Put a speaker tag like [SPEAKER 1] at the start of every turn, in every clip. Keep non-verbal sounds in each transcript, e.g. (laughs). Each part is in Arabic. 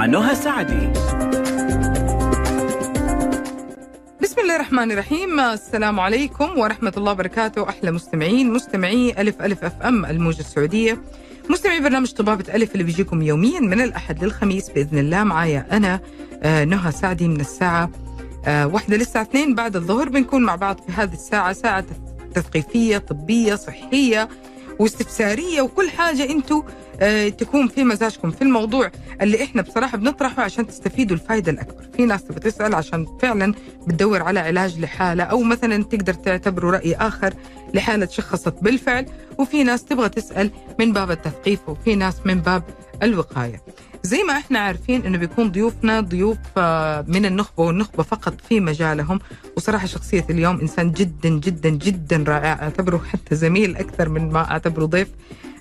[SPEAKER 1] مع نهى سعدي.
[SPEAKER 2] بسم الله الرحمن الرحيم. السلام عليكم ورحمة الله وبركاته. أحلى مستمعين مستمعي ألف ألف أف أم الموجة السعودية. مستمعي برنامج طبابة ألف اللي بيجيكم يوميا من الأحد للخميس بإذن الله. معايا أنا آه، نهى سعدي من الساعة آه، واحدة للساعة اثنين. بعد الظهر بنكون مع بعض في هذه الساعة ساعة تثقيفية طبية صحية. واستفسارية وكل حاجة أنتم آه، تكون في مزاجكم في الموضوع اللي إحنا بصراحة بنطرحه عشان تستفيدوا الفائده الأكبر، في ناس تبغى تسال عشان فعلا بتدور على علاج لحالة أو مثلا تقدر تعتبره رأي آخر لحالة شخصت بالفعل، وفي ناس تبغى تسأل من باب التثقيف وفي ناس من باب الوقاية. زي ما إحنا عارفين انه بيكون ضيوفنا ضيوف آه، من النخبة والنخبة فقط في مجالهم. وصراحة شخصية اليوم إنسان جدا جدا جدا رائع. أعتبره حتى زميل أكثر من ما أعتبره ضيف.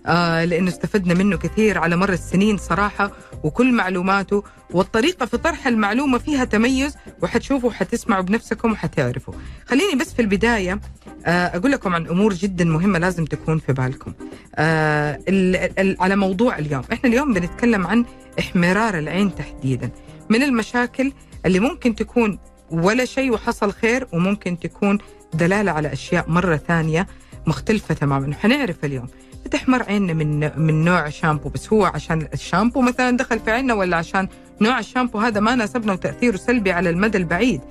[SPEAKER 2] آه لأنه استفدنا منه كثير على مر السنين صراحة وكل معلوماته. والطريقة في طرح المعلومة فيها تميز وحتشوفوا وحتسمعوا بنفسكم وحتعرفوا. خليني بس في البداية آه أقول لكم عن أمور جدا مهمة لازم تكون في بالكم. ال ال على موضوع اليوم، إحنا اليوم بنتكلم عن إحمرار العين تحديدا. من المشاكل اللي ممكن تكون ولا شيء وحصل خير وممكن تكون دلالة على أشياء مرة ثانية مختلفة تماما، حنعرف اليوم. بتحمر عيننا من من نوع شامبو بس هو عشان الشامبو مثلا دخل في عيننا ولا عشان نوع الشامبو؟ هذا ما ناسبنا وتأثيره سلبي على المدى البعيد.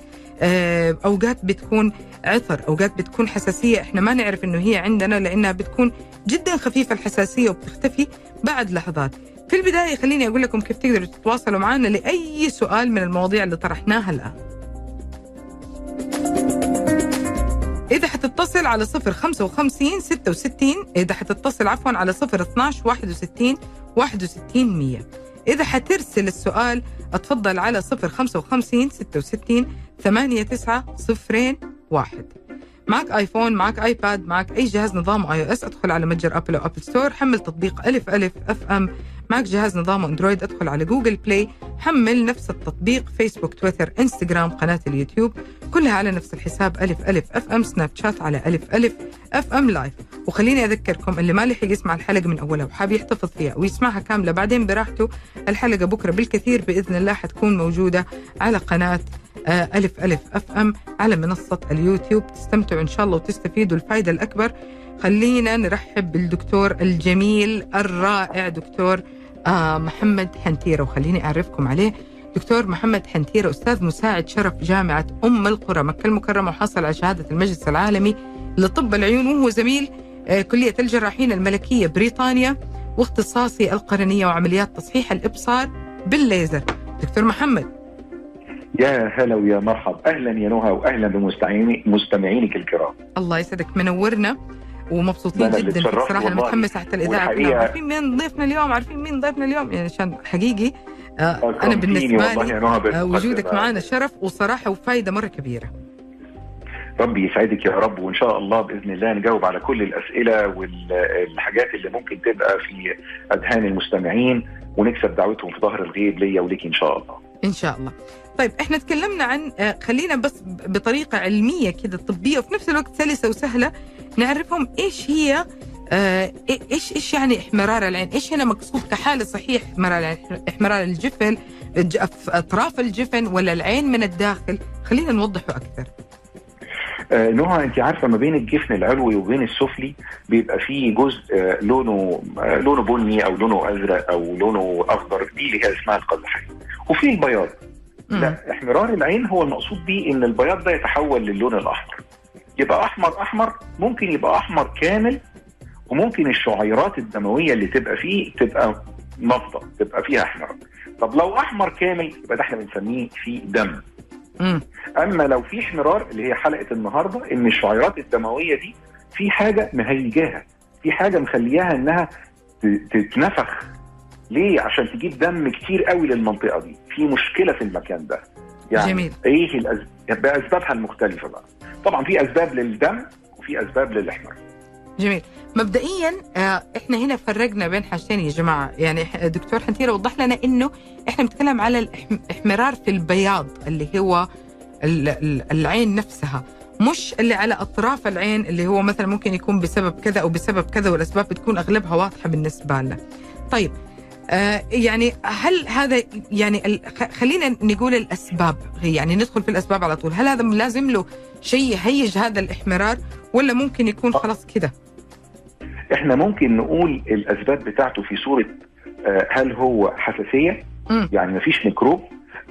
[SPEAKER 2] آه، أوقات بتكون عطر أوقات بتكون حساسية. إحنا ما نعرف إنه هي عندنا لأنها بتكون جدا خفيفة الحساسية وبتختفي بعد لحظات. في البداية خليني أقول لكم كيف تقدروا تتواصلوا معنا لأي سؤال من المواضيع اللي طرحناها الآن. إذا حتتصل على صفر خمسة وخمسين ستة وستين إذا حتتصل عفوا على صفر 12 واحد وستين واحد وستين مية. إذا حترسل السؤال أتفضل على صفر خمسة وخمسين ستة وستين ثمانية تسعة صفرين واحد. معك iPhone معك iPad معك أي جهاز نظام iOS أدخل على متجر Apple أو Apple Store حمل تطبيق ألف ألف FM. معك جهاز نظام Android أدخل على Google Play. حمل نفس التطبيق فيسبوك تويتر إنستغرام قناة اليوتيوب كلها على نفس الحساب ألف ألف FM سناب شات على ألف ألف FM live. وخليني أذكركم اللي ما لحق يسمع الحلقة من أولها وحاب يحتفظ فيها ويسمعها كاملة بعدين براحته الحلقة بكرة بالكثير بإذن الله حتكون موجودة على قناة آه، ألف ألف FM على منصة اليوتيوب. تستمتعوا إن شاء الله وتستفيدوا الفائدة الأكبر. خلينا نرحب بالدكتور الجميل الرائع دكتور محمد حنتيرة وخليني أعرفكم عليه. دكتور محمد حنتيرة أستاذ مساعد شرف جامعة أم القرى مكة المكرمة وحصل على شهادة المجلس العالمي لطب العيون وهو زميل آه كلية الجراحين الملكية بريطانيا واختصاصي القرنية وعمليات تصحيح الإبصار بالليزر. دكتور محمد.
[SPEAKER 3] يا هلا ويا مرحب أهلا يا نهى واهلا بمستمعينك مستمعينك الكرام.
[SPEAKER 2] الله يسعدك. منورنا. ومبسوطين جدا بصراحه أنا متحمسه حتى الإذاعة كلها. عارفين مين ضيفنا اليوم؟ عارفين مين ضيفنا اليوم؟ يعني عشان حقيقي آه أنا بالنسبة لي آه وجودك معنا شرف وصراحة وفائده مرة كبيرة.
[SPEAKER 3] ربي يسعدك يا رب وإن شاء الله بإذن الله نجاوب على كل الأسئلة والحاجات اللي ممكن تبقى في أذهان المستمعين ونكسب دعوتهم في ظهر الغيب ليا وليك إن شاء الله.
[SPEAKER 2] إن شاء الله. طيب إحنا تكلمنا عن خلينا بس بطريقة علمية كده طبية وفي نفس الوقت سلسة وسهلة. نعرفهم إيش هي إيش إيش يعني احمرار العين؟ إيش هنا مقصود كحالة صحيح احمرار العين؟ احمرار الجفن أطراف الجفن ولا العين من الداخل؟ خلينا نوضحه أكثر.
[SPEAKER 3] آه نهى أنت عارفة ما بين الجفن العلوي وبين السفلي بيبقى فيه جزء آه لونه آه لونه بني أو لونه أزرق أو لونه أخضر دي اللي هي اسمها القزحيه وفي البياض لا احمرار العين هو المقصود بيه إن البياض ده يتحول للون الأحمر يبقى أحمر أحمر ممكن يبقى أحمر كامل وممكن الشعيرات الدموية اللي تبقى فيه تبقى نفضه تبقى فيها أحمر. طب لو أحمر كامل يبقى ده إحنا بنسميه في دم.
[SPEAKER 2] مم.
[SPEAKER 3] أما لو في احمرار اللي هي حلقة النهارده إن الشعيرات الدموية دي في حاجة مهيجاها في حاجة مخلياها إنها تتنفخ. ليه؟ عشان تجيب دم كتير قوي للمنطقة دي. في مشكلة في المكان ده.
[SPEAKER 2] يعني جميل.
[SPEAKER 3] إيه الأز... بأسبابها المختلفة بقى. طبعا في أسباب للدم وفي أسباب للإحمر.
[SPEAKER 2] جميل. مبدئيا إحنا هنا فرقنا بين حاجتين يا جماعة. يعني دكتور حنتيرة وضح لنا إنه إحنا بنتكلم على الاحمرار في البياض اللي هو العين نفسها مش اللي على أطراف العين اللي هو مثلا ممكن يكون بسبب كذا أو بسبب كذا والأسباب بتكون أغلبها واضحة بالنسبة لنا. طيب آه يعني هل هذا يعني خلينا نقول الأسباب يعني ندخل في الأسباب على طول. هل هذا لازم له شيء يهيج هذا الاحمرار ولا ممكن يكون خلاص كده؟
[SPEAKER 3] إحنا ممكن نقول الأسباب بتاعته في صورة آه، هل هو حساسية؟
[SPEAKER 2] مم.
[SPEAKER 3] يعني مفيش ميكروب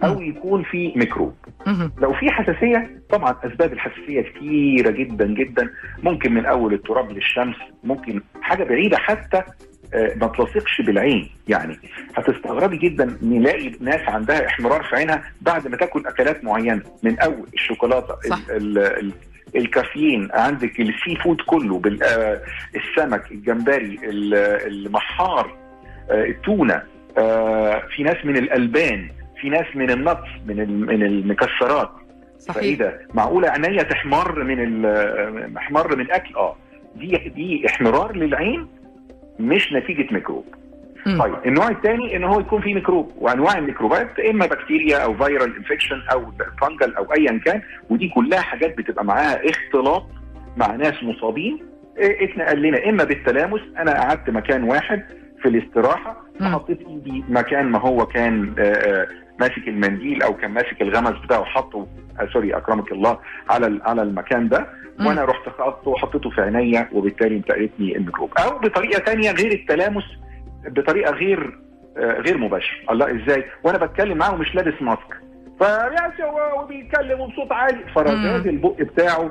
[SPEAKER 3] أو يكون في ميكروب.
[SPEAKER 2] مهم.
[SPEAKER 3] لو في حساسية طبعا أسباب الحساسية كتيرة جدا جدا. ممكن من أول التراب للشمس ممكن حاجة بعيدة حتى آه، ما تلصقش بالعين. يعني هتستغربي جدا نلاقي ناس عندها احمرار في عينها بعد ما تاكل أكلات معينة. من أول الشوكولاتة
[SPEAKER 2] صح.
[SPEAKER 3] ال- ال- ال- الكافيين عندك ال seafood كله آه، السمك الجمبري ال- المحار آه، التونة آه، في ناس من الألبان في ناس من ال nuts من من المكسرات. فإيه
[SPEAKER 2] صحيح
[SPEAKER 3] ده؟ معقولة عينيا تحمر من احمر من اكل آه. دي دي احمرار للعين؟ مش نتيجة ميكروب. طيب النوع الثاني ان هو يكون فيه ميكروب وأنواع الميكروبات إما بكتيريا أو viral infection أو fungal أو ايا كان ودي كلها حاجات بتبقى معاها اختلاط مع ناس مصابين إيه، اتنقل لنا إما بالتلامس أنا قعدت مكان واحد في
[SPEAKER 2] الاستراحة.
[SPEAKER 3] وحطيت إيدي مكان ما هو كان آه، آه، ماسك المنديل أو كان ماسك الغمص بتاعه حطه آه، sorry أكرمك الله على على المكان ده. وأنا رحت خبطته وحطيته في عينيا وبالتالي انتقلتني الميكروب أو بطريقة تانية غير التلامس بطريقة غير آه، غير مباشره الله إزاي؟ وأنا بتكلم معاه ومش لابس mask. فيا هو وبيتكلم وبصوت عالي. فرذاذ البق بتاعه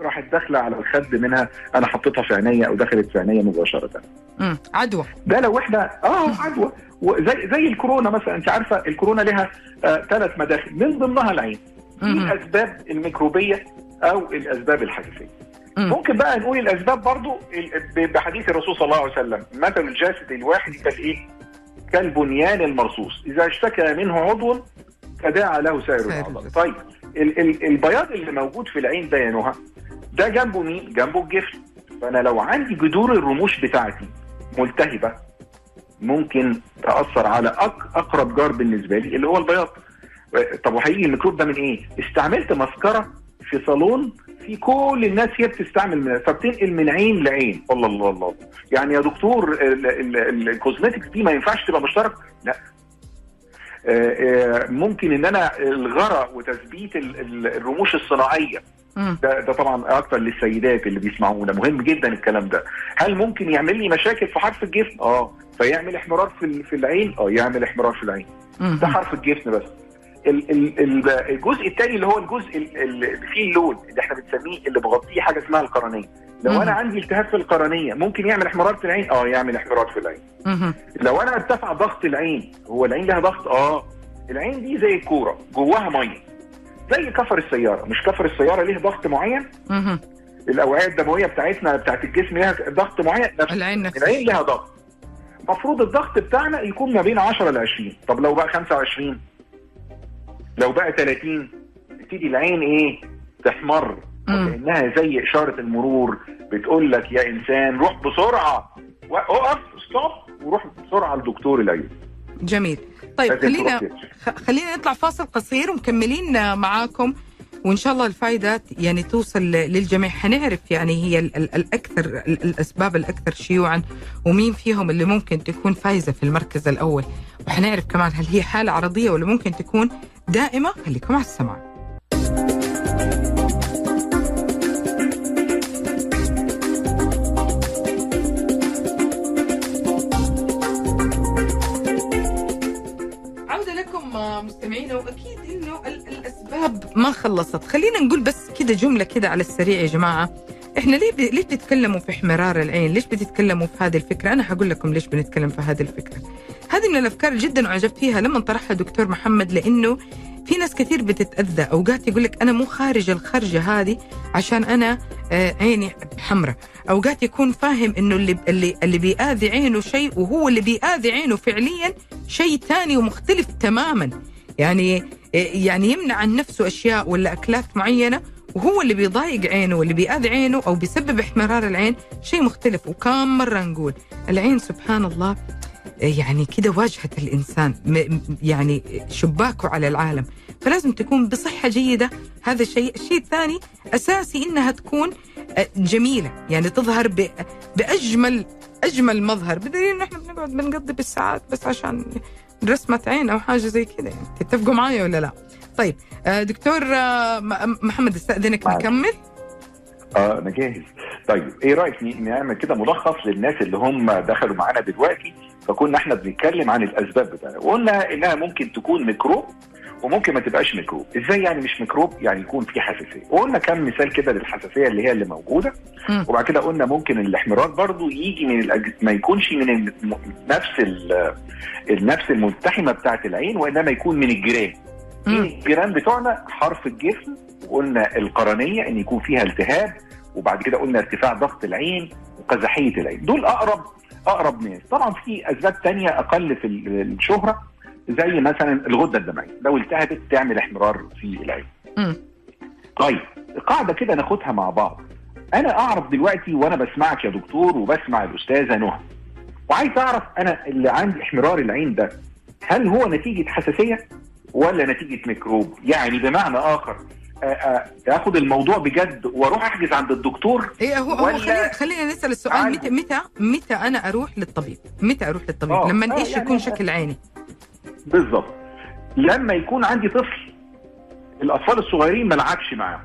[SPEAKER 3] راحت داخلة على الخد منها. أنا حطيتها في عينيا أو دخلت في عينيا مباشرة.
[SPEAKER 2] مم. عدوى.
[SPEAKER 3] ده لو إحنا آه عدوى. وزي زي الكورونا مثلا. أنت عارفة الكورونا لها آه ثلاث مداخل. من ضمنها العين. دي
[SPEAKER 2] مهم.
[SPEAKER 3] الأسباب الميكروبية؟ أو الأسباب الحساسيه
[SPEAKER 2] مم.
[SPEAKER 3] ممكن بقى نقول الأسباب برضو بحديث الرسول صلى الله عليه وسلم مثل الجاسد الواحد كالإيه؟ كالبنيان المرصوص إذا اشتكى منه عضو تداعى له سائر
[SPEAKER 2] الأعضاء.
[SPEAKER 3] طيب ال- ال- البياض اللي موجود في العين ده يا نهى ده جنبه مين؟ جنبه الجفن فأنا لو عندي جذور الرموش بتاعتي ملتهبة ممكن تأثر على أق- أقرب جار بالنسبة لي اللي هو البياض طب وهيجي الميكروب ده من إيه؟ استعملت مسكرة في صالون في كل الناس هي بتستعمل من فبتنقل من عين لعين. الله الله الله. يعني يا دكتور ال- ال- ال- ال cosmetics دي ما ينفعش تبقى مشترك؟ لا. آه، آه، ممكن إن أنا الغراء وتثبيت ال- ال- الرموش
[SPEAKER 2] الصناعية.
[SPEAKER 3] ده ده طبعا أكتر للسيدات اللي بيسمعونا. مهم جدا الكلام ده. هل ممكن يعمل لي مشاكل في حرف الجفن آه. فيعمل احمرار في ال- في العين؟ آه يعمل احمرار في العين. ده حرف الجفن بس. الجزء الثاني اللي هو الجزء ال- اللي فيه اللون اللي إحنا بنسميه اللي بغطيه حاجة اسمها القرنية. لو
[SPEAKER 2] مم.
[SPEAKER 3] أنا عندي التهاب في القرنية ممكن يعمل احمرار في العين؟ آه يعمل احمرار في العين.
[SPEAKER 2] مم.
[SPEAKER 3] لو أنا ارتفع ضغط العين هو العين لها ضغط؟ آه. العين دي زي الكورة جواها مية. زي كفر السيارة مش كفر السيارة ليه ضغط معين؟
[SPEAKER 2] مم.
[SPEAKER 3] الأوعية الدموية بتاعتنا بتاعت الجسم لها ضغط معين؟ نفس
[SPEAKER 2] العين نفسها.
[SPEAKER 3] العين لها ضغط. المفروض الضغط بتاعنا يكون ما بين 10 ل 20 طب لو بقى 25 لو بقى 30 تبتدي العين إيه؟ تحمر. وكأنها زي إشارة المرور بتقول لك يا إنسان روح بسرعة. اقف ستوب وروح بسرعة لدكتور العيون.
[SPEAKER 2] جميل. طيب خلينا خلينا نطلع فاصل قصير ومكملين معاكم. وإن شاء الله الفائده يعني توصل للجميع. حنعرف يعني هي ال- ال- الاكثر ال- الأسباب الأكثر شيوعا ومين فيهم اللي ممكن تكون فايزة في المركز الأول. وحنعرف كمان هل هي حالة عرضية ولا ممكن تكون دائمة خليكم على آه، مستمعينا وأكيد إنه ال- الأسباب ما خلصت، خلينا نقول بس كده جملة كده على السريع يا جماعة، إحنا ليه ب... ليه بتتكلموا في احمرار العين؟ ليش بتتكلموا في هذه الفكرة؟ أنا هقول لكم ليش بنتكلم في هذه الفكرة. هذه من الأفكار جدا أعجبت فيها لما طرحها دكتور محمد لأنه في ناس كثير بتتأذى أوقات يقول لك أنا مو خارج الخرجة هذه عشان أنا آه، عيني حمراء، أوقات يكون فاهم إنه اللي اللي اللي بيأذي عينه شيء وهو اللي بيأذي عينه فعليا شيء ثاني ومختلف تماما يعني يعني يمنع عن نفسه أشياء ولا أكلات معينة وهو اللي بيضايق عينه واللي بيأذي عينه أو بيسبب احمرار العين شيء مختلف. وكم مرة نقول العين سبحان الله يعني كده م- م- يعني شباكه على العالم. فلازم تكون بصحة جيدة. هذا الشيء الشيء الثاني أساسي إنها تكون آه، جميلة. يعني تظهر ب- بأجمل أجمل مظهر. بدليل إحنا بنقعد بنقعد بنقضي بالساعات بس عشان رسمة عين أو حاجة زي كذا يعني تتفقوا معي ولا لا؟ طيب آه، دكتور آه، محمد
[SPEAKER 3] أستأذنك.
[SPEAKER 2] نكمل؟
[SPEAKER 3] آه أنا جاهز طيب إيه رأيك نعمل كده ملخص للناس اللي هم دخلوا معانا دلوقتي فكنا إحنا بنتكلم عن الأسباب بتاعها وقلنا إنها ممكن تكون ميكروب وممكن ما تبقاش ميكروب. إزاي يعني مش ميكروب؟ يعني يكون في حساسية. وقلنا كم مثال كده للحساسية اللي هي اللي
[SPEAKER 2] موجودة.
[SPEAKER 3] وبعد كده قلنا ممكن الاحمرار برضو يجي من الأج... ما يكونش من ال... م- نفس ال... النفس الملتحمة بتاعه العين وإنما يكون من الجيران. مين
[SPEAKER 2] مم.
[SPEAKER 3] الجيران بتوعنا حرف الجسم وقلنا القرنية إن يكون فيها التهاب وبعد كده قلنا ارتفاع ضغط العين وقزحية العين. دول أقرب أقرب ناس. طبعا في أسباب تانية أقل في ال- الشهرة. زي مثلا الغدة الدمعيه لو التهبت تعمل احمرار في العين. طيب قاعدة كده ناخدها مع بعض أنا أعرف دلوقتي وأنا بسمعك يا دكتور وبسمع الأستاذة نهى وعايز أعرف أنا اللي عندي احمرار العين ده هل هو نتيجة حساسية ولا نتيجة ميكروب يعني بمعنى آخر اخد الموضوع بجد وأروح أحجز عند الدكتور
[SPEAKER 2] إيه هو هو خلينا خلينا نسأل السؤال. متى متى متى أنا أروح للطبيب؟ متى أروح للطبيب؟
[SPEAKER 3] آه،
[SPEAKER 2] لما
[SPEAKER 3] آه،
[SPEAKER 2] إيش
[SPEAKER 3] يعني-
[SPEAKER 2] يكون شكل عيني؟
[SPEAKER 3] بالظبط. لما يكون عندي طفل الأطفال الصغيرين ما العبش معاهم.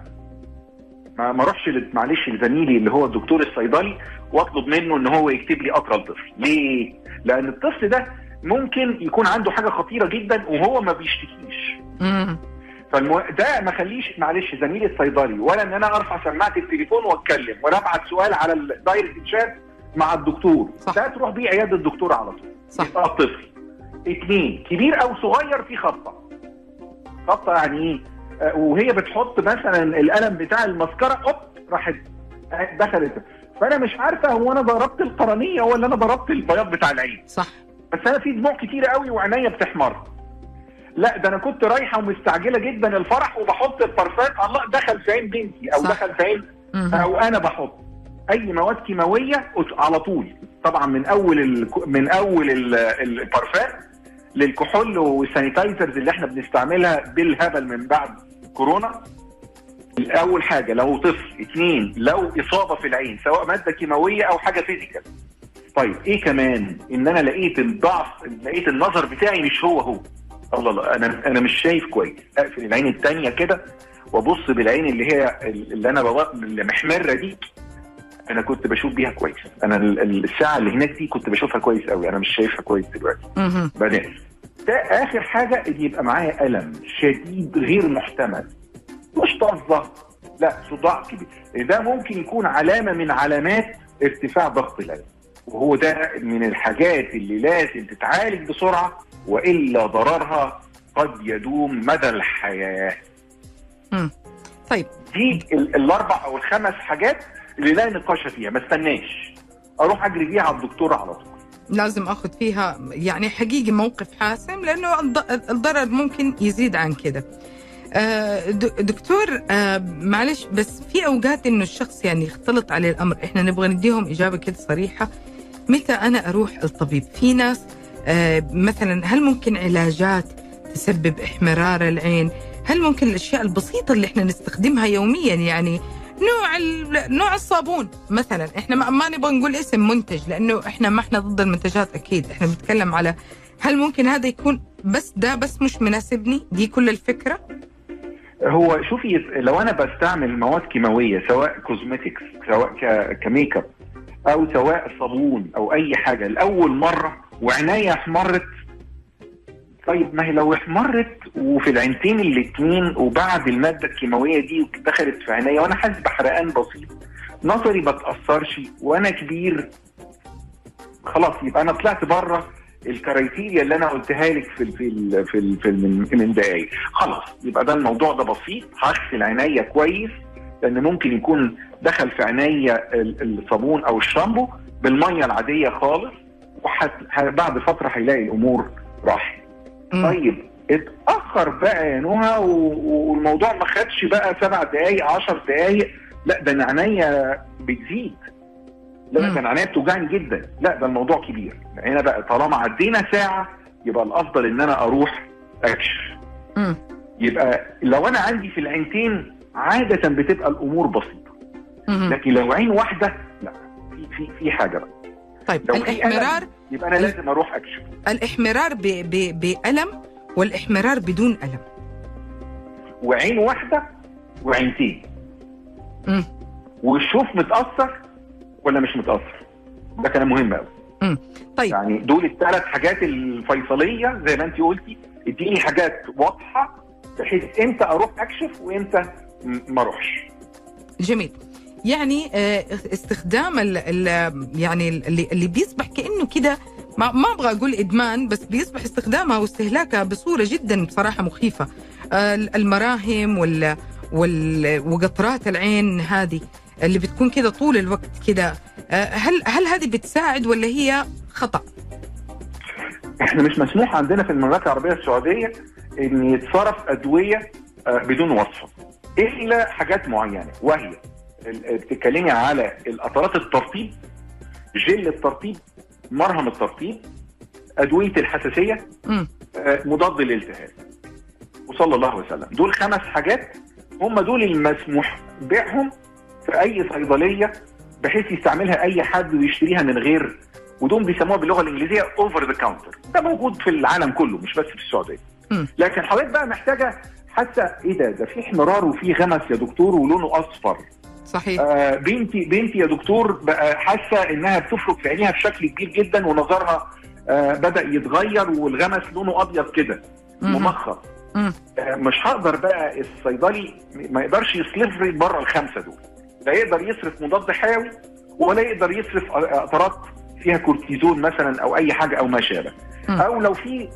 [SPEAKER 3] ما اروحش معلش لزميلي اللي هو الدكتور الصيدلي واطلب منه إن هو يكتب لي قطره لطفل ليه؟ لأن الطفل ده ممكن يكون عنده حاجة خطيرة جدا وهو ما بيشتكيش. فالمو... ده ما خليش معلش زميلي الصيدلي ولا إن أنا أرفع سماعة التليفون وأتكلم ولا أبعت سؤال على الدايركت شات مع الدكتور.
[SPEAKER 2] صح.
[SPEAKER 3] ده تروح بيه عيادة الدكتور على طول.
[SPEAKER 2] صح.
[SPEAKER 3] الطفل. اثنين كبير أو صغير في خطه خطه يعني إيه؟ آه، وهي بتحط مثلا القلم بتاع المسكرة أوب راحت دخلت. فأنا مش عارفه هو أنا ضربت القرنية ولا أنا ضربت البياض بتاع العين.
[SPEAKER 2] صح.
[SPEAKER 3] بس أنا في دموع كتيره قوي وعينيا بتحمر. لا ده أنا كنت رايحة ومستعجلة جدا الفرح وبحط البارفان الله دخل في عين بنتي أو
[SPEAKER 2] صح.
[SPEAKER 3] دخل في عين. أو أنا بحط. أي مواد كيماوية على طول. طبعا من أول ال من أول ال- البارفان للكحول وال sanitizers اللي إحنا بنستعملها بالهبل من بعد كورونا؟ اول حاجة لو طفل اثنين لو إصابة في العين سواء مادة كيماوية أو حاجة physical. طيب إيه كمان؟ إن أنا لقيت الضعف لقيت النظر بتاعي مش هو هو. الله الله أنا أنا مش شايف كويس. أقفل العين الثانية كده وأبص بالعين اللي هي اللي أنا باب اللي محمرة دي. أنا كنت بشوف بيها كويس. أنا ال- ال- الساعة اللي هناك دي كنت بشوفها كويس قوي أنا مش شايفها كويس دلوقتي.
[SPEAKER 2] مم.
[SPEAKER 3] ده آخر حاجة إن يبقى معايا ألم شديد غير محتمل. مش طزه لا صداع كبير. ده ممكن يكون علامة من علامات ارتفاع ضغط القلب وهو ده من الحاجات اللي لازم تتعالج بسرعة وإلا ضررها قد يدوم مدى الحياة.
[SPEAKER 2] مم. طيب.
[SPEAKER 3] دي ال- الأربع أو الخمس حاجات اللي لا نقاش فيها. ما استناش. أروح أجري بيها على الدكتور على طول.
[SPEAKER 2] لازم آخذ فيها يعني حقيقي موقف حاسم لأنه الض- الضرر ممكن يزيد عن كده. آه، دكتور آه، معلش بس في أوقات إنه الشخص يعني يختلط عليه الأمر إحنا نبغى نديهم إجابة كده صريحة متى أنا أروح الطبيب؟ في ناس آه، مثلا هل ممكن علاجات تسبب إحمرار العين؟ هل ممكن الأشياء البسيطة اللي إحنا نستخدمها يوميا يعني نوع نوع الصابون. مثلا إحنا ما, ما نبغى نقول اسم منتج لأنه إحنا ما إحنا ضد المنتجات أكيد. إحنا بنتكلم على هل ممكن هذا يكون بس ده بس مش مناسبني؟ دي كل الفكرة؟
[SPEAKER 3] هو شوفي لو أنا بستعمل مواد كيماوية سواء cosmetics سواء ك make up أو سواء صابون أو أي حاجة لأول مرة وعينيا احمرت طيب ما هي لو احمرت وفي العينتين الاتنين وبعد المادة الكيماوية دي دخلت في عينيا وأنا حاسس بحرقان بسيط نظري ما تأثرش وأنا كبير خلاص يبقى أنا طلعت بره الكرايتيريا اللي أنا قلتها لك في في في, في من, دقايق خلاص يبقى ده الموضوع ده بسيط هغسل عينيا كويس لأن ممكن يكون دخل في عينيا ال- الصابون أو الشامبو بالمية العادية خالص وبعد فترة هيلاقي الأمور راحت. طيب اتأخر بقى يا نهى والموضوع ما خدش بقى سبع دقايق عشر دقايق. لا ده أنا عينيا بتزيد. لا. ده أنا عينيا بتوجعني جدا. لا ده الموضوع كبير. هنا بقى طالما عدينا ساعة يبقى الأفضل إن أنا أروح
[SPEAKER 2] أكشف.
[SPEAKER 3] يبقى لو أنا عندي في العينتين عادة بتبقى الأمور
[SPEAKER 2] بسيطة.
[SPEAKER 3] لكن لو عين واحدة لا في في في حاجة بقى.
[SPEAKER 2] طيب
[SPEAKER 3] لو في
[SPEAKER 2] الإحمرار
[SPEAKER 3] ألم يبقى
[SPEAKER 2] أنا
[SPEAKER 3] لازم أروح اكشف
[SPEAKER 2] الإحمرار ب... ب... بألم والإحمرار بدون ألم.
[SPEAKER 3] وعين واحدة وعينتين.
[SPEAKER 2] مم.
[SPEAKER 3] والشوف متأثر ولا مش متأثر؟ ده كلام مهم قوي
[SPEAKER 2] طيب.
[SPEAKER 3] يعني دول الثلاث حاجات الفيصلية زي ما انت قلتي. اديني حاجات واضحة بحيث إمتى أروح أكشف وامتى ما أروحش.
[SPEAKER 2] جميل. يعني آه، استخدام ال ال يعني اللي اللي بيصبح كأنه كده ما, ما أبغى أقول إدمان بس بيصبح استخدامها واستهلاكها بصورة جدا بصراحة مخيفة آه، المراهم وال وال وقطرات العين هذه اللي بتكون كده طول الوقت كده آه، هل هل هذه بتساعد ولا هي خطأ؟
[SPEAKER 3] إحنا مش مسموح عندنا في المملكة العربية السعودية إن يتصرف أدوية بدون وصفه إلا حاجات معينة وهي بتتكلمي على القطرات الترطيب جل الترطيب مرهم الترطيب أدوية
[SPEAKER 2] الحساسية.
[SPEAKER 3] آه، مضاد للالتهاب. وصلى الله وسلم. دول خمس حاجات هم دول المسموح بيعهم في أي صيدلية بحيث يستعملها أي حد ويشتريها من غير ودول بيسموها باللغة الإنجليزية over the counter ده موجود في العالم كله مش بس في
[SPEAKER 2] السعودية.
[SPEAKER 3] لكن حضرتك بقى محتاجة حتى إيه ده؟ ده في احمرار وفي غمص يا دكتور ولونه أصفر.
[SPEAKER 2] صحيح
[SPEAKER 3] آه بنتي بنتي يا دكتور بقى حاسة إنها بتفرك في عينيها بشكل كبير جدا ونظرها آه بدأ يتغير والغمص لونه أبيض كده
[SPEAKER 2] مم.
[SPEAKER 3] ممخر
[SPEAKER 2] مم.
[SPEAKER 3] آه مش هقدر بقى الصيدلي ما يقدرش يصرف لي بره الخمسة دول لا يقدر يصرف مضاد حيوي ولا يقدر يصرف قطرات فيها كورتيزون مثلا أو أي حاجة أو ما شابه. أو لو في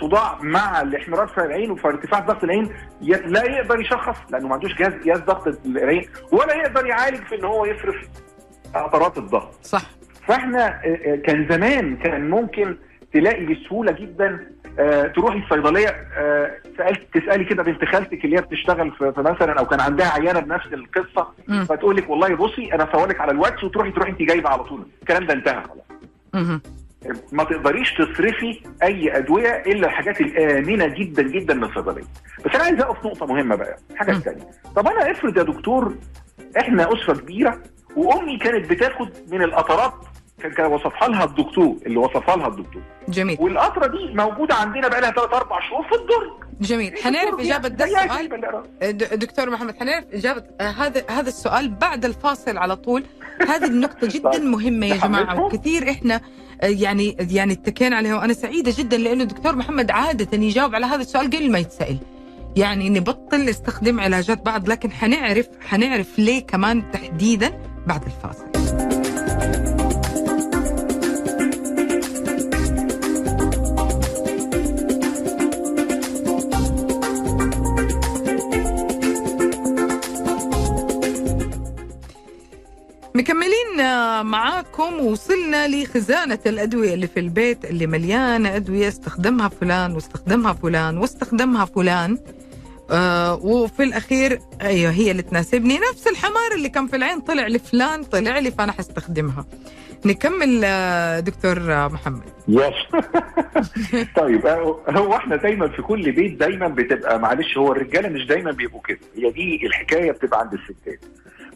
[SPEAKER 3] صداع مع الاحمرار في العين وفي ارتفاع ضغط العين لا يقدر يشخص لأنه ما عندوش جهاز قياس ضغط العين ولا يقدر يعالج في إن هو يصرف قطرات الضغط
[SPEAKER 2] صح
[SPEAKER 3] فإحنا آه، آه، كان زمان كان ممكن تلاقي بسهولة جدا آه، تروحي الصيدلية سالت تسألي كده بنت خالتك اللي هي بتشتغل في مثلا أو كان عندها عيانة بنفس
[SPEAKER 2] القصة.
[SPEAKER 3] فتقول لك والله بصي أنا صورك على الواتس وتروحي تروحي انت جايبة على طول الكلام ده انتهى خلاص. ما تقدريش تصرفي أي أدوية إلا الحاجات الآمنة جدا جدا من الصيدلية. بس أنا عايز أقف نقطة مهمة بقى الحاجة
[SPEAKER 2] م.
[SPEAKER 3] الثانية طب أنا افرض يا دكتور إحنا أسرة كبيرة وأمي كانت بتاخد من القطرات كان كان وصفها لها الدكتور اللي وصفها لها الدكتور.
[SPEAKER 2] جميل.
[SPEAKER 3] والقطرة دي موجودة عندنا بقى لها ثلاث أربع شهور في الدرج.
[SPEAKER 2] جميل. حنعرف إجابة ده
[SPEAKER 3] زيها
[SPEAKER 2] السؤال. د- دكتور محمد حنعرف إجابة آه، هذا هذا السؤال بعد الفاصل على طول. هذه النقطة (laughs) جدا
[SPEAKER 3] طيب.
[SPEAKER 2] مهمة يا
[SPEAKER 3] جماعة؟
[SPEAKER 2] وكثير إحنا آه، يعني يعني اتكينا عليها وأنا سعيدة جدا لأنه الدكتور محمد عادة يجاوب على هذا السؤال قبل ما يتسأل. يعني نبطل نستخدم علاجات بعض لكن حنعرف حنعرف ليه كمان تحديدا بعد الفاصل. معاكم وصلنا لخزانة الأدوية اللي في البيت اللي مليانة أدوية. استخدمها فلان واستخدمها فلان واستخدمها فلان. آه وفي الأخير أيوه هي اللي تناسبني. نفس الحمار اللي كان في العين طلع لفلان طلع لي فأنا حستخدمها. نكمل آه، دكتور آه، محمد.
[SPEAKER 3] يس. (laughs) طيب هو إحنا دايما في كل بيت دايما بتبقى معلش هو الرجالة مش دايما بيبقوا كده. هي دي الحكاية بتبقى عند الستات.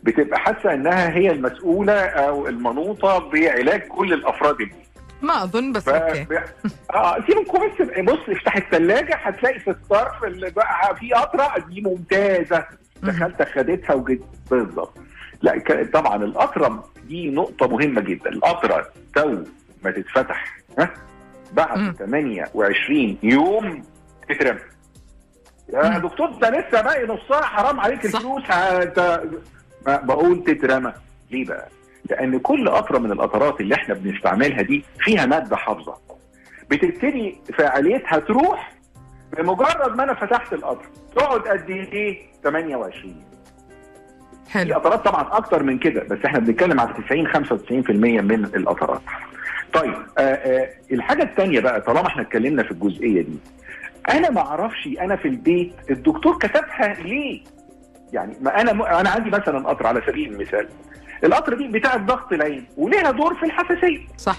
[SPEAKER 3] بتبقى حاسة إنها هي المسؤولة أو المنوطة بعلاج كل الأفراد البيت
[SPEAKER 2] ما أظن بس
[SPEAKER 3] ف...
[SPEAKER 2] أوكي.
[SPEAKER 3] ب... آه سيبك بس بص افتح الثلاجة هتلاقي في الرف اللي بقى في قطرة دي ممتازة. دخلت خدتها وجيت بالظبط. لا طبعا القطرة دي نقطة مهمة جدا. القطرة تو ما تتفتح ها؟ بعد
[SPEAKER 2] مم.
[SPEAKER 3] 28 يوم تترمى يا. دكتور ده لسه باقي نصها حرام عليك. الفلوس هت... بقول تترمى ليه بقى؟ لأن كل قطرة من القطرات اللي إحنا بنستعملها دي فيها مادة حافظة. بتبتدي فعاليتها تروح بمجرد ما أنا فتحت القطر. تقعد قد إيه؟ 28 في
[SPEAKER 2] حلو.
[SPEAKER 3] قطرات طبعا أكتر من كده بس إحنا بنتكلم على 90 95% من القطرات. طيب آه آه الحاجة الثانية بقى طالما إحنا اتكلمنا في الجزئية دي. أنا ما أعرفش أنا في البيت الدكتور كتبها ليه؟ يعني ما أنا م... أنا عندي مثلا قطر على سبيل المثال. القطر دي بتاعه ضغط العين وليها دور في الحساسية.
[SPEAKER 2] صح.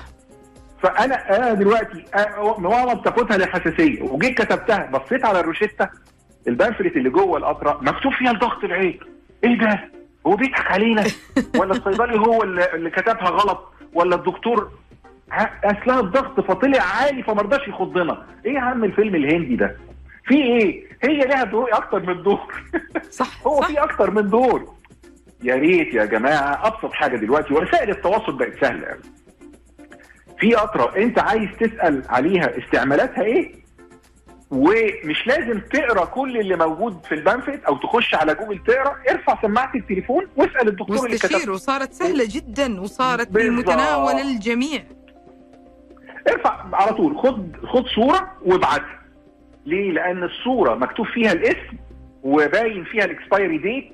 [SPEAKER 3] فأنا أنا دلوقتي آه، ماما بتاخدها للحساسية وجيت كتبتها بصيت على الروشتة البامفلت اللي جوه القطرة مكتوب فيها لضغط العين. إيه ده؟ هو بيضحك علينا؟ (laughs) ولا الصيدلي هو اللي, اللي كتبها غلط؟ ولا الدكتور؟ أصلها الضغط فطلع عالي فما رضاش يخضنا. إيه يا عم الفيلم الهندي ده؟ في إيه؟ هي لها دور أكتر من دور. (laughs)
[SPEAKER 2] صح
[SPEAKER 3] هو
[SPEAKER 2] صح.
[SPEAKER 3] في أكتر من دور. يا ريت يا جماعة أبسط حاجة دلوقتي وسائل التواصل بقت سهلة قوي في قطره أنت عايز تسأل عليها استعمالاتها إيه؟ ومش لازم تقرأ كل اللي موجود في البامفلت أو تخش على جوجل تقرأ. ارفع سماعة التليفون واسأل الدكتور اللي كتب
[SPEAKER 2] وصارت سهلة جدا وصارت. بمتناول الجميع.
[SPEAKER 3] ارفع على طول خد خد صورة وابعتها. ليه؟ لأن الصورة مكتوب فيها الاسم وباين فيها الاكسبايري ديت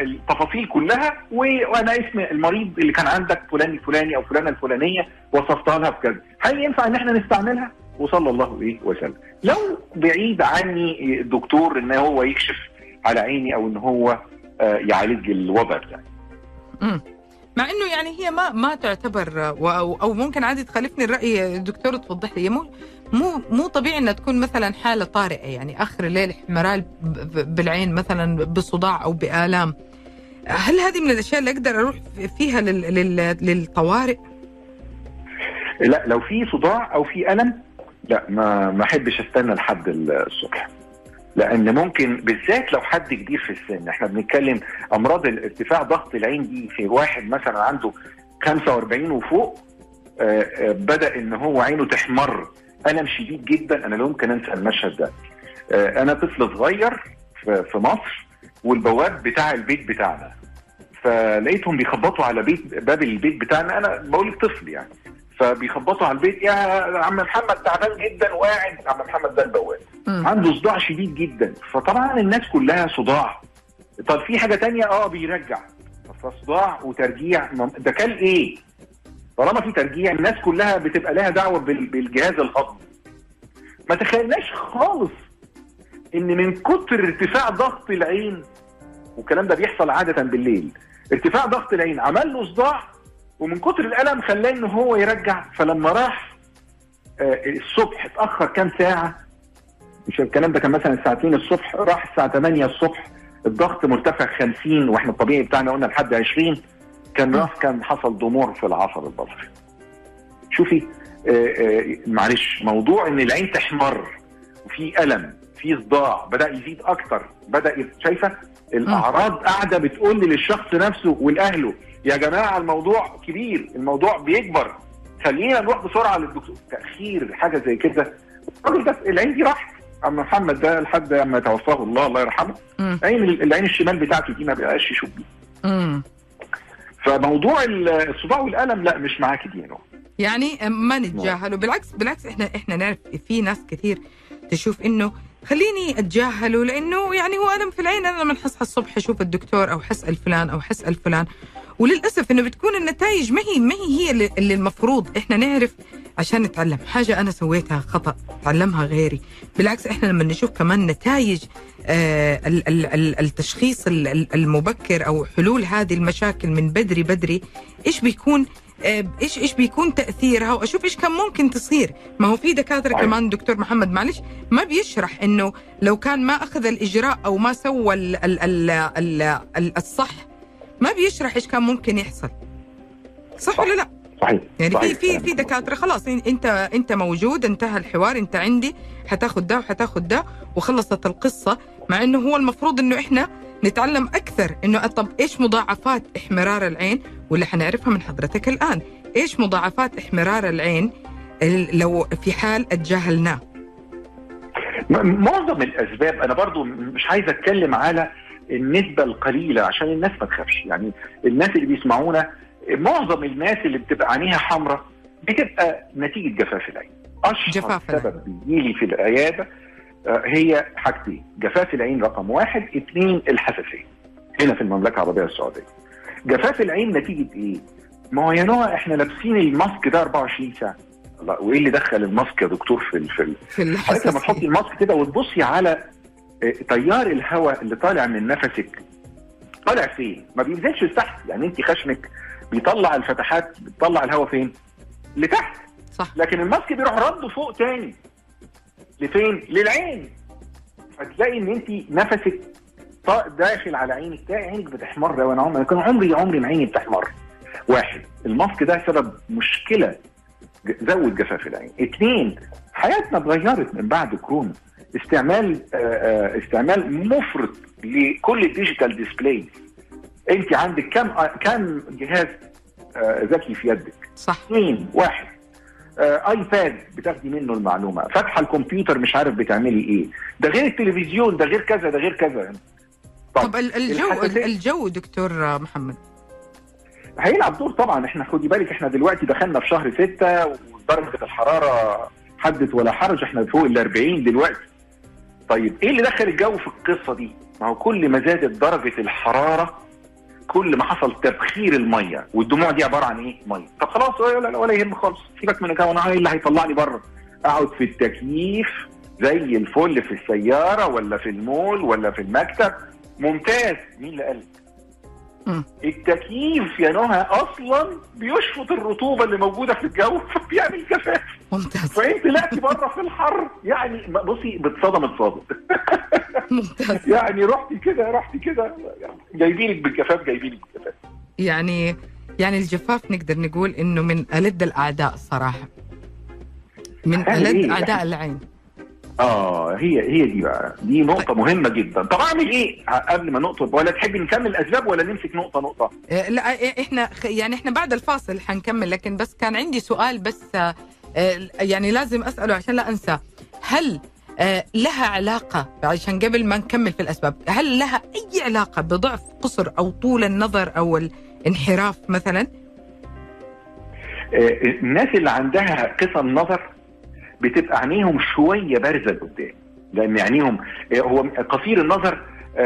[SPEAKER 3] التفاصيل كلها وأنا اسم المريض اللي كان عندك فلان الفلاني أو فلانة الفلانية وصفتها لها بكذا. هل ينفع إن إحنا نستعملها؟ وصلى الله إيه وسلم. لو بعيد عني الدكتور إن هو يكشف على عيني أو إن هو آه، يعالج الوضع بتاعي.
[SPEAKER 2] مع إنه يعني هي ما ما تعتبر أو, ممكن عادي تخالفني الرأي دكتور توضح لي. مو مو مو طبيعي إنها تكون مثلا حالة طارئة يعني آخر الليل احمرار بالعين مثلا بصداع أو بآلام. هل هذه من الأشياء اللي أقدر أروح فيها لل لل للطوارئ؟
[SPEAKER 3] لا لو في صداع أو في ألم لا ما ما أحبش أستنى لحد الصبح. لأن ممكن بالذات لو حد كبير في السن إحنا بنتكلم امراض ارتفاع ضغط العين دي في واحد مثلا عنده 45 وفوق آه، آه، بدأ إن هو عينه تحمر. الم شديد جدا أنا لا يمكن أنسى المشهد ده. آه، أنا طفل صغير في مصر والبواب بتاع البيت بتاعنا. فلقيتهم بيخبطوا على بيت باب البيت بتاعنا. أنا بقول طفل يعني. فبيخبطوا على البيت. يا عم محمد تعبان جدا وقاعد عم محمد ده البواب. عنده صداع شديد جدا. فطبعا الناس كلها صداع. طب في حاجة تانية؟ آه بيرجع. فصداع وترجيع. ده كان إيه؟ طالما في ترجيع الناس كلها بتبقى لها دعوة بال- بالجهاز الهضمي ما تخيلناش خالص إن من كتر ارتفاع ضغط العين والكلام ده بيحصل عادة بالليل. ارتفاع ضغط العين عمل له صداع ومن كتر الألم خلاه ان هو يرجع. فلما راح آه، الصبح اتأخر كام ساعة؟ مش الكلام ده كان مثلا الساعة 2 الصبح راح الساعة 8 الصبح. الضغط مرتفع 50 وإحنا الطبيعي بتاعنا قلنا لحد 20 كان راح كان حصل ضمور في العصب البصري. شوفي آه، آه، معلش موضوع إن العين تحمر وفي ألم في صداع بدأ يزيد أكتر بدأ شايفة؟ الأعراض قاعدة بتقول للشخص نفسه ولاهله يا جماعة الموضوع كبير الموضوع بيكبر. خلينا نروح بسرعة للدكتور. تأخير حاجة زي كده. الراجل ده العين دي راحت. عم محمد ده لحد ما توفاه الله الله يرحمه.
[SPEAKER 2] مم.
[SPEAKER 3] عين العين الشمال بتاعته دي ما بقاش يشوف بيها
[SPEAKER 2] مم.
[SPEAKER 3] فموضوع الصداع والألم لا مش معاك دي هنا
[SPEAKER 2] يعني ما نتجاهله. بالعكس بالعكس إحنا إحنا نعرف في ناس كثير تشوف إنه خليني أتجاهله لأنه يعني هو ألم في العين. أنا لما حصحى الصبح أشوف الدكتور أو حسال فلان أو حسال فلان وللأسف إنه بتكون النتائج ما هي ما هي هي اللي- المفروض. إحنا نعرف عشان نتعلم. حاجة أنا سويتها خطأ. تعلمها غيري. بالعكس إحنا لما نشوف كمان نتائج آه ال- ال- ال- التشخيص ال- ال- المبكر أو حلول هذه المشاكل من بدري بدري إيش بيكون آه، إيش إيش بيكون تأثيرها؟ وأشوف إيش كان ممكن تصير. ما هو في دكاترة
[SPEAKER 3] صحيح.
[SPEAKER 2] كمان دكتور محمد معلش ما بيشرح إنه لو كان ما أخذ الإجراء أو ما سوى ال ال ال ال ال الصح ما بيشرح إيش كان ممكن يحصل. صح,
[SPEAKER 3] صح.
[SPEAKER 2] ولا لا؟
[SPEAKER 3] صحيح.
[SPEAKER 2] يعني في. في في دكاترة خلاص انت إنت موجود انتهى الحوار إنت عندي حتاخد ده وحتاخد ده وخلصت القصة مع إنه هو المفروض إنه إحنا نتعلم أكثر إنه طب إيش مضاعفات إحمرار العين؟ واللي حنعرفها من حضرتك الآن. إيش مضاعفات إحمرار العين ال- لو في حال اتجاهلناه؟
[SPEAKER 3] معظم الأسباب أنا برضو مش عايز أتكلم على النسبة القليلة عشان الناس ما تخافش. يعني الناس اللي بيسمعونا معظم الناس اللي بتبقى عينيها حمراء بتبقى نتيجة جفاف العين. اشهر. سبب بيجيلي في العيادة آه، هي حاجتين. جفاف العين رقم واحد اثنين الحساسية. هنا في المملكة العربية السعودية. جفاف العين نتيجة إيه؟ ما هو يا نوع إحنا لابسين الماسك ده 24 ساعة. الله وإيه اللي دخل ال mask يا دكتور في ال- في ال-
[SPEAKER 2] في
[SPEAKER 3] حضرتك لما تحطي
[SPEAKER 2] ال
[SPEAKER 3] mask كده وتبصي على تيار الهواء اللي طالع من نفسك طالع فين؟ ما بينزلش لتحت. يعني انت خشمك بيطلع الفتحات بتطلع الهواء فين؟ لتحت.
[SPEAKER 2] صح.
[SPEAKER 3] لكن ال mask بيروح رده فوق تاني. لفين؟ للعين. فتلاقي ان انت نفسك داخل على عينك تلاقي عينك بتحمر. وأنا عمري كان عمري عمري ما عيني بتحمر. واحد ال mask ده سبب مشكلة زود جفاف العين. اثنين حياتنا اتغيرت من بعد كورونا. استعمال آه، آه، استعمال مفرط لكل ال digital display انت عندك كم كم جهاز آه، ذكي في يدك؟
[SPEAKER 2] صح.
[SPEAKER 3] اثنين واحد. iPad بتاخدي منه المعلومة. فاتحة الكمبيوتر مش عارف بتعملي إيه. ده غير التلفزيون ده غير كذا ده غير كذا.
[SPEAKER 2] طب ال- الجو الجو دكتور محمد.
[SPEAKER 3] هيلعب دور طبعا. إحنا خدي بالك إحنا دلوقتي دخلنا في شهر ستة ودرجة الحرارة حدث ولا حرج. إحنا فوق ال 40 دلوقتي. طيب إيه اللي دخل الجو في القصة دي؟ ما هو كل ما زادت درجة الحرارة كل ما حصل تبخير المية والدموع دي عبارة عن إيه؟ مية طب خلاص ولا, ولا يهم خالص سيبك من الجو أنا إيه اللي هيطلعني بره؟ أقعد في التكييف زي الفل في السيارة ولا في المول ولا في المكتب ممتاز مين اللي قال؟ التكييف يا نهى أصلا بيشفط الرطوبة اللي موجودة في الجو (laughs) فبيعمل جفاف
[SPEAKER 2] ممتاز.
[SPEAKER 3] فإنت طلعتي بره في الحر. يعني بصي بتصدم اتصدم.
[SPEAKER 2] ممتاز. (laughs)
[SPEAKER 3] يعني رحتي كده رحتي كده. جايبينك بالجفاف جايبينك بالجفاف
[SPEAKER 2] يعني يعني الجفاف نقدر نقول إنه من ألد الأعداء الصراحه من
[SPEAKER 3] إيه؟
[SPEAKER 2] أعداء العين.
[SPEAKER 3] آه هي هي دي بقى. دي نقطة مهمة جدا. طب أعمل إيه؟ قبل ما نقطة ولا تحبي نكمل الاسباب ولا نمسك نقطة نقطة؟
[SPEAKER 2] آه، لا آه، إحنا يعني إحنا بعد الفاصل حنكمل لكن بس كان عندي سؤال بس آه، يعني لازم أسأله عشان لا أنسى. هل آه، لها علاقة عشان قبل ما نكمل في الأسباب هل لها أي علاقة بضعف قصر أو طول النظر أو الانحراف مثلا؟
[SPEAKER 3] آه، الناس اللي عندها قصر نظر بتبقى عينيهم شوية بارزة لقدام. لأن عينيهم آه، هو قصير النظر آه،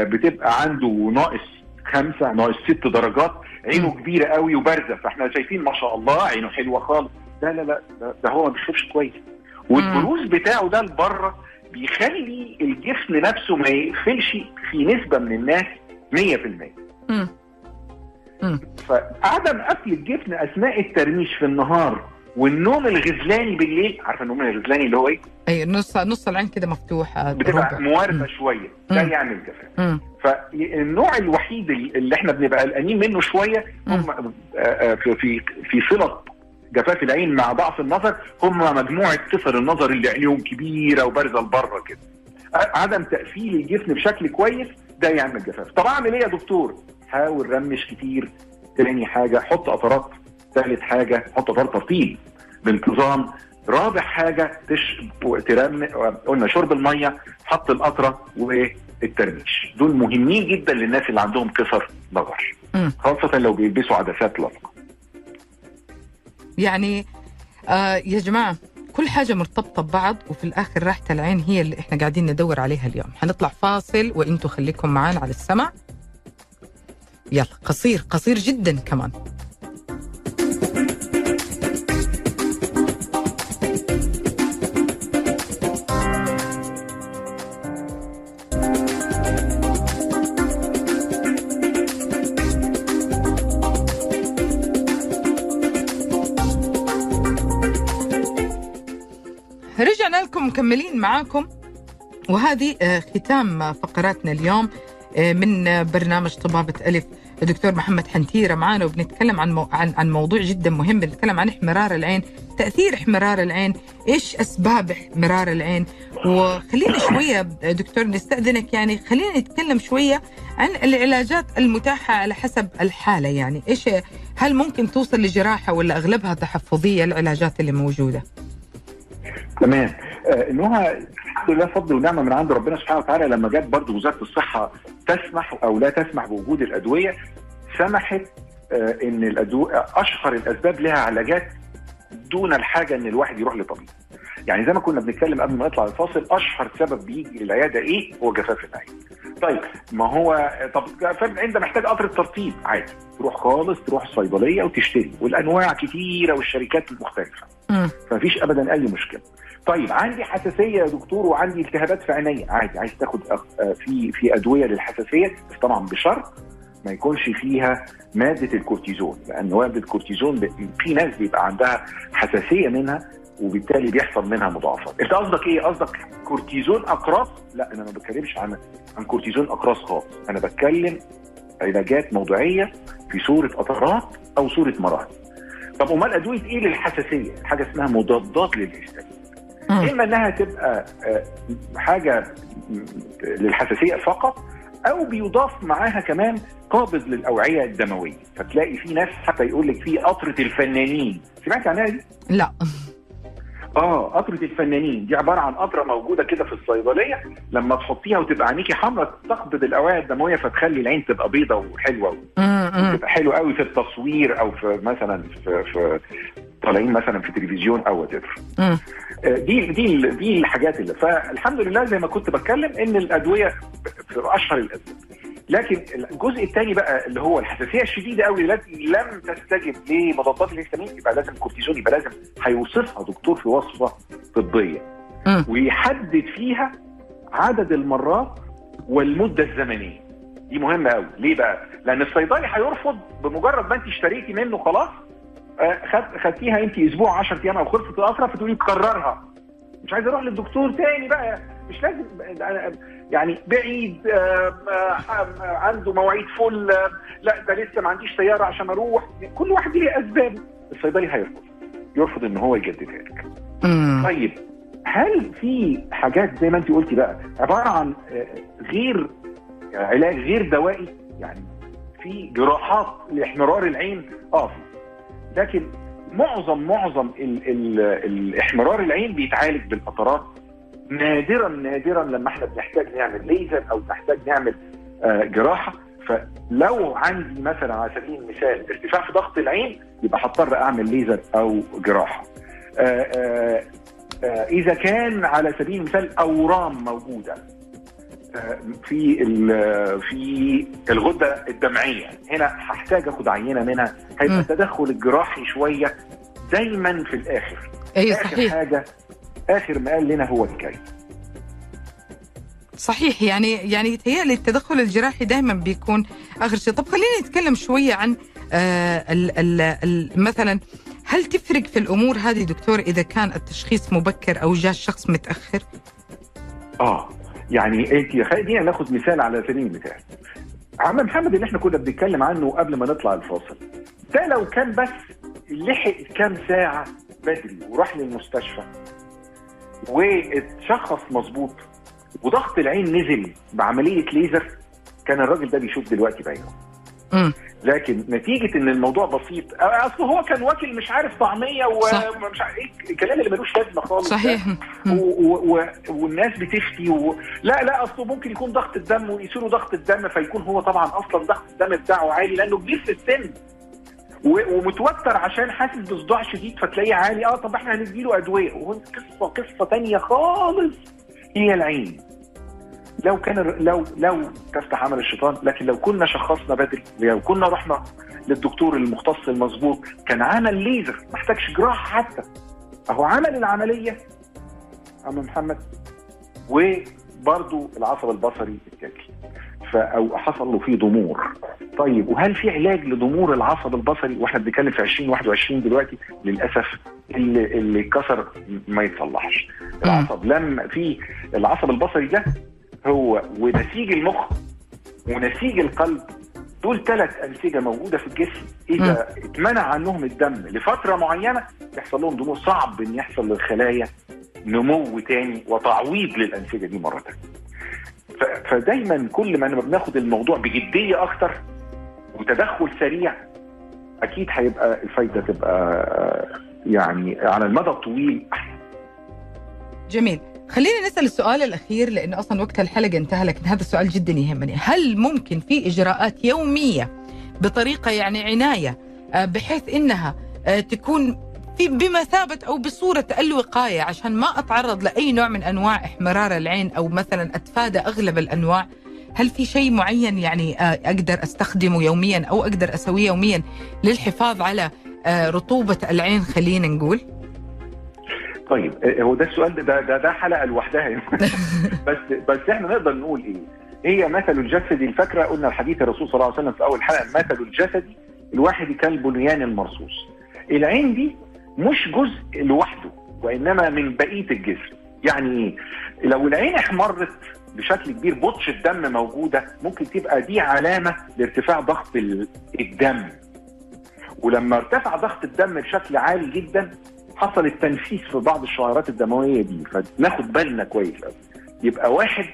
[SPEAKER 3] آه، بتبقى عنده ناقص خمسة ناقص ست درجات عينه
[SPEAKER 2] مم.
[SPEAKER 3] كبيرة قوي وبارزة. فإحنا شايفين ما شاء الله عينه حلوة خالص. لا لا لا ده- هو ما بيشوفش كويس والبروز بتاعه ده لبره بيخلي الجفن نفسه ما يقفلش في نسبة من الناس 100%
[SPEAKER 2] مم. مم.
[SPEAKER 3] فعدم قفل الجفن أثناء الترميش في النهار والنوم الغزلاني بالليل عارفة النوم الغزلاني اللي هو إيه؟
[SPEAKER 2] أي نص نص العين كده مفتوح آه،
[SPEAKER 3] بتبقى. مواربه شوية ده. يعمل جفاف. فالنوع الوحيد اللي إحنا بنبقى قلقانين منه شوية هم آه، آه، في في في صلة جفاف العين مع ضعف النظر هم مجموعة قصر النظر اللي عينيهم كبيرة وبارزة لبره كده. عدم تقفيل الجفن بشكل كويس ده يعمل جفاف. طب أعمل إيه يا دكتور؟ حاول رمش كتير. تاني حاجة حط قطرات. ثالث حاجة حط قطرات ترطيب. بانتظام. رابع حاجة تش... ترم قلنا شرب المية حط القطرة والترميش دول مهمين جدا للناس اللي عندهم قصر نظر. خاصة لو بيلبسوا عدسات لاصقه
[SPEAKER 2] يعني آه يا جماعة كل حاجة مرتبطة ببعض وفي الآخر راحة العين هي اللي إحنا قاعدين ندور عليها اليوم. حنطلع فاصل وإنتوا خليكم معانا على السمع يلا قصير قصير جدا كمان. مكملين معاكم. وهذه آه، ختام فقراتنا اليوم آه، من برنامج طبابة ألف. الدكتور محمد حنتيرة معانا وبنتكلم عن مو... عن عن موضوع جدا مهم. بنتكلم عن احمرار العين تأثير احمرار العين إيش أسباب احمرار العين. وخلينا شوية دكتور نستأذنك يعني خلينا نتكلم شوية عن العلاجات المتاحة على حسب الحالة. يعني إيش هل ممكن توصل لجراحة ولا أغلبها تحفظية العلاجات اللي موجودة؟
[SPEAKER 3] تمام. انها الحمد لله فضل ونعمة من عند ربنا سبحانه وتعالى لما جت برضه وزارة الصحة تسمح أو لا تسمح بوجود الأدوية سمحت آه، إن الادويه أشهر الأسباب لها علاجات دون الحاجة إن الواحد يروح لطبيب. يعني زي ما كنا بنتكلم قبل ما نطلع الفاصل أشهر سبب بيجي للعيادة إيه؟ هو جفاف العين. طيب ما هو طب جفاف العين ده محتاج قطره ترطيب عادي تروح خالص تروح الصيدليه وتشتري والأنواع كتيرة والشركات
[SPEAKER 2] مختلفة.
[SPEAKER 3] فمفيش ابدا أي مشكلة. طيب عندي حساسية يا دكتور وعندي التهابات في عيني عادي عايز تاخد آه، في في أدوية للحساسية بس طبعا بشرط ما يكونش فيها مادة الكورتيزون لأن مادة الكورتيزون في ناس بيبقى عندها حساسية منها وبالتالي بيحصل منها مضاعفات. أنت قصدك إيه؟ قصدك كورتيزون أقراص؟ لا أنا ما بتكلمش عن عن كورتيزون أقراص خالص، أنا بتكلم علاجات موضعيه في صورة قطرات أو صورة مرض طب أمال أدوية إيه للحساسية حاجة اسمها مضادات للهستامين إما إنها تبقى آه، حاجة للحساسية فقط أو بيضاف معاها كمان قابض للأوعية الدموية. فتلاقي في ناس حتى يقول لك في قطرة الفنانين. سمعت عنها دي؟
[SPEAKER 2] لا.
[SPEAKER 3] آه قطرة الفنانين. دي عبارة عن قطرة موجودة كده في الصيدلية. لما تحطيها وتبقى عينيكي حمراء تقبض الأوعية الدموية فتخلي العين تبقى بيضة وحلوة تبقى حلوة قوي في التصوير أو في مثلا في, في طالعين مثلا في تلفزيون أو وات دي دي دي الحاجات اللي فالحمد لله زي ما كنت بتكلم إن الأدوية في أشهر الادويه لكن الجزء الثاني بقى اللي هو الحساسية الشديدة قوي التي لم تستجب لمضادات الهستامين يبقى لازم كورتيزون يبقى لازم هيوصفها دكتور في وصفة طبية. ويحدد فيها عدد المرات والمدة الزمنية. دي مهمة قوي ليه بقى؟ لأن الصيدلي هيرفض بمجرد ما أنت اشتريتي منه خلاص خدتيها انت أسبوع 10 أيام أو خلصت الاسره فتقولي كررها مش عايز أروح للدكتور تاني بقى. مش لازم يعني بعيد عنده مواعيد فل لا ده لسه ما عنديش سيارة عشان أروح. كل واحد ليه اسباب الصيدلي هيرفض. يرفض إن هو يجددها لك. طيب هل في حاجات زي ما انت قلتي بقى عبارة عن غير علاج غير دوائي؟ يعني في جراحات لإحمرار العين؟ آه في. لكن معظم معظم ال ال الاحمرار العين بيتعالج بالقطرات نادرا نادرا لما إحنا بنحتاج نعمل ليزر أو نحتاج نعمل آه جراحة فلو عندي مثلا على سبيل المثال ارتفاع في ضغط العين يبقى هضطر أعمل ليزر أو جراحة. آآ آآ إذا كان على سبيل المثال أورام موجودة في في الغدة الدمعية. هنا هحتاج آخد عينة منها هيبقى التدخل الجراحي شوية دايما في الآخر.
[SPEAKER 2] اي
[SPEAKER 3] آخر
[SPEAKER 2] صحيح.
[SPEAKER 3] حاجة آخر ما قال لنا هو الكي
[SPEAKER 2] صحيح يعني يعني يتهيألي التدخل الجراحي دائما بيكون آخر شيء. طب خلينا نتكلم شوية عن آه ال ال ال مثلا هل تفرق في الأمور هذه دكتور إذا كان التشخيص مبكر أو جاء الشخص متأخر؟
[SPEAKER 3] آه. يعني انت خلينا ناخد مثال على سبيل المثال عم محمد اللي إحنا كنا بنتكلم عنه قبل ما نطلع الفاصل ده لو كان بس لحق كام ساعة بدري وراح للمستشفى واتشخص مظبوط وضغط العين نزل بعملية ليزر كان الراجل ده بيشوف دلوقتي بعينه. لكن نتيجة إن الموضوع بسيط أصل هو كان واكل مش عارف طعمية ومش عارف إيه الكلام اللي ملوش لازمة خالص
[SPEAKER 2] صحيح.
[SPEAKER 3] و و و والناس بتفتي و... لا لا اصله ممكن يكون ضغط الدم له ضغط الدم فيكون هو طبعا أصلا ضغط الدم بتاعه عالي لأنه كبير في السن. و... ومتوتر عشان حاسس بصداع شديد فتلاقيه عالي. آه طب إحنا هنديله أدوية. وهو قصة قصة ثانية خالص. هي العين. لو كان لو لو تفتح عمل الشيطان لكن لو كنا شخصنا بدري لو كنا رحنا للدكتور المختص المظبوط كان عمل ليزر ما احتاجش جراحه حتى. أهو عمل العملية عم محمد وبرضه العصب البصري اتاكل أو حصل له فيه ضمور. طيب وهل في علاج لضمور العصب البصري؟ وإحنا بنتكلم في 2021 دلوقتي للأسف اللي اللي اتكسر ما يتصلحش. العصب لما في العصب البصري ده هو ونسيج المخ ونسيج القلب دول ثلاث أنسجة موجودة في الجسم. إذا اتمنع عنهم الدم لفترة معينة يحصل لهم ضمور صعب إن يحصل للخلايا نمو تاني وتعويض للأنسجة دي مرة ثانية فدايما كل ما بناخد الموضوع بجدية أكتر وتدخل سريع أكيد هيبقى الفايدة تبقى يعني على المدى الطويل أحسن.
[SPEAKER 2] جميل. خلينا نسأل السؤال الأخير لأنه أصلا وقت الحلقة انتهى لكن هذا السؤال جدا يهمني. هل ممكن في إجراءات يومية بطريقة يعني عناية بحيث إنها تكون في بمثابة أو بصورة الوقاية؟ عشان ما أتعرض لأي نوع من أنواع إحمرار العين أو مثلا أتفادى أغلب الأنواع. هل في شيء معين يعني أقدر أستخدمه يوميا أو أقدر أسويه يوميا للحفاظ على رطوبة العين؟ خلينا نقول.
[SPEAKER 3] طيب هو ده السؤال ده ده, ده حلقة لوحدها (laughs) بس بس إحنا نقدر نقول إيه؟ هي مثل الجسد الفكرة قلنا الحديث الرسول صلى الله عليه وسلم في أول حلقة مثل الجسد الواحد كالبنيان المرصوص. العين دي مش جزء لوحده وإنما من بقية الجسم. يعني إيه؟ لو العين احمرت بشكل كبير بطش الدم موجودة ممكن تبقى دي علامة لارتفاع ضغط ال- الدم. ولما ارتفع ضغط الدم بشكل عالي جدا حصل التنفيس في بعض الشعيرات الدموية دي فناخد بالنا كويس قوي يبقى واحد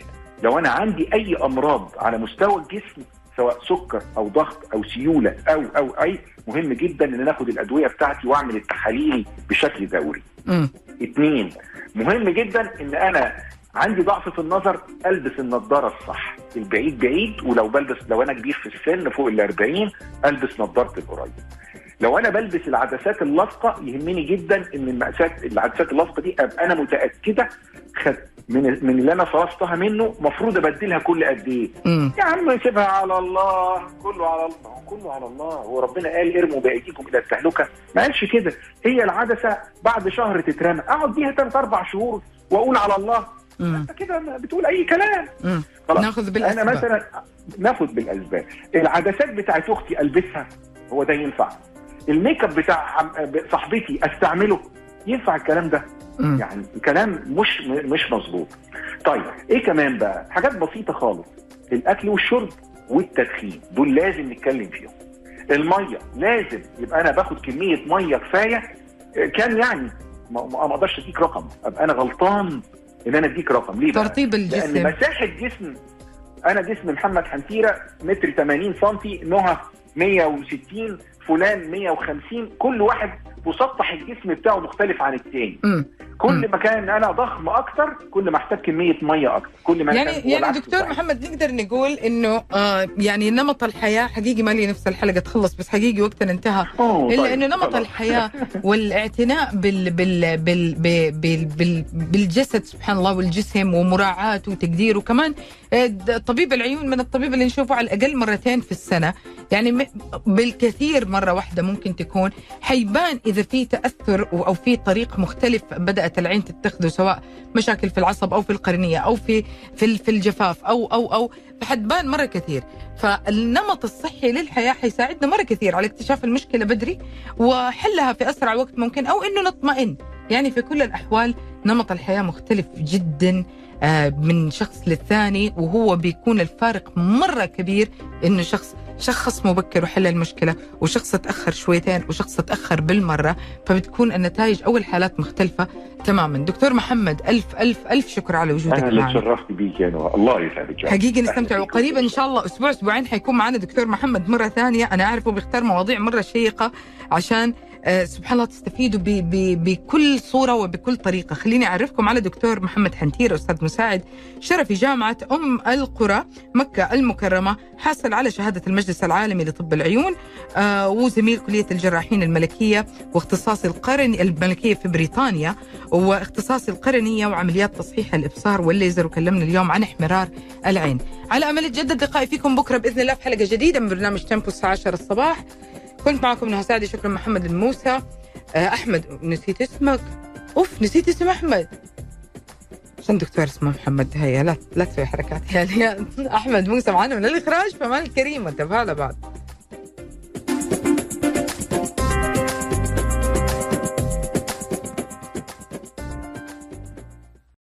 [SPEAKER 3] لو أنا عندي أي أمراض على مستوى الجسم سواء سكر أو ضغط أو سيولة أو أو أي مهم جدا إن أنا آخد الأدوية بتاعتي وأعمل التحاليل بشكل دوري.
[SPEAKER 2] مم.
[SPEAKER 3] اتنين مهم جدا إن أنا عندي ضعف في النظر ألبس النضاره الصح. البعيد بعيد ولو بلبس لو أنا كبير في السن فوق ال 40 ألبس نضاره القريب. لو أنا بلبس العدسات اللاصقه يهمني جدا إن المقاسات العدسات اللاصقه دي أبقى أنا متأكدة خد من من اللي أنا صرفتها منه المفروض أبدلها كل قد
[SPEAKER 2] إيه.
[SPEAKER 3] يا عم سيبها على الله كله على الله كله على الله. هو ربنا قال ارموا بأيديكم إلى التهلكة؟ ما قالش كده. هي العدسة بعد شهر تترمى. أقعد بيها ثلاث أربع شهور وأقول على الله. أنت كده بتقول أي كلام. خلاص.
[SPEAKER 2] ناخذ
[SPEAKER 3] أنا
[SPEAKER 2] بالأسباب.
[SPEAKER 3] مثلا ناخد بالأسباب. العدسات بتاعت أختي ألبسها هو ده ينفع. الميك اب بتاع صاحبتي استعمله. ينفع الكلام ده؟
[SPEAKER 2] مم.
[SPEAKER 3] يعني كلام مش مش مظبوط. طيب إيه كمان بقى؟ حاجات بسيطة خالص. الأكل والشرب والتدخين دول لازم نتكلم فيهم. المية لازم يبقى أنا باخد كمية مية كفاية. كان يعني ما أقدرش أديك رقم. أبقى أنا غلطان إن أنا أديك رقم. ليه بقى؟
[SPEAKER 2] ترطيب
[SPEAKER 3] لأن
[SPEAKER 2] الجسم.
[SPEAKER 3] مساحة جسم أنا جسم محمد حنفيرة متر 80 سم نهى 160 فلان 150 كل واحد مسطح الجسم بتاعه مختلف عن التاني. كل. ما كان أنا ضخم أكتر كل ما احتاج كمية مية أكتر كل ما
[SPEAKER 2] يعني يعني دكتور
[SPEAKER 3] صحيح.
[SPEAKER 2] محمد نقدر نقول إنه آه يعني نمط الحياة حقيقي ما لي نفس الحلقة تخلص بس حقيقي وقتنا انتهى
[SPEAKER 3] أوه،
[SPEAKER 2] إلا
[SPEAKER 3] طيب،
[SPEAKER 2] إنه نمط. الحياة (laughs) والاعتناء بال بال بال بال بال بال بالجسد سبحان الله والجسم ومراعاته وتقديره وكمان آه، طبيب العيون من الطبيب اللي نشوفه على الأقل مرتين في السنة يعني بالكثير مرة واحدة ممكن تكون حيبان إذا في تأثر أو في طريق مختلف بدات العين تتخذه سواء مشاكل في العصب أو في القرنية أو في في في الجفاف أو أو أو فحتبان مرة كثير. فالنمط الصحي للحياة حيساعدنا مرة كثير على اكتشاف المشكلة بدري وحلها في أسرع وقت ممكن أو إنه نطمئن. يعني في كل الأحوال نمط الحياة مختلف جدا آه، من شخص للثاني وهو بيكون الفارق مرة كبير إنه شخص شخص مبكر وحل المشكلة وشخص تأخر شويتين وشخص تأخر بالمرة فبتكون النتائج أو الحالات مختلفة تماما. دكتور محمد ألف ألف ألف شكر على وجودك
[SPEAKER 3] انا
[SPEAKER 2] معنا.
[SPEAKER 3] اتشرفت بيك يا نهى الله يسعدك أهلا.
[SPEAKER 2] نستمتع. وقريبا إن شاء الله أسبوع أسبوعين حيكون معنا دكتور محمد مرة ثانية. أنا أعرفه بيختار مواضيع مرة شيقة عشان سبحان الله تستفيدوا بكل صورة وبكل طريقة. خليني أعرفكم على دكتور محمد حنتير أستاذ مساعد شرفي جامعة أم القرى مكة المكرمة حاصل على شهادة المجلس العالمي لطب العيون آه، وزميل كلية الجراحين الملكية واختصاص القرن الملكية في بريطانيا واختصاص القرنية وعمليات تصحيح الإبصار والليزر وكلمنا اليوم عن احمرار العين. على أمل يتجدد لقائي فيكم بكرة بإذن الله في حلقة جديدة من برنامج تيمبو الساعة 10 الصباح. كنت معكم نهى سعدي شكرا محمد الموسى آه، أحمد نسيت اسمك. أوف نسيت اسم أحمد. عشان دكتور اسمه محمد؟ هيا لا لا تسوي حركات. يعني (laughs) أحمد موسى معنا من الإخراج فمان الكريم انتبه بعد.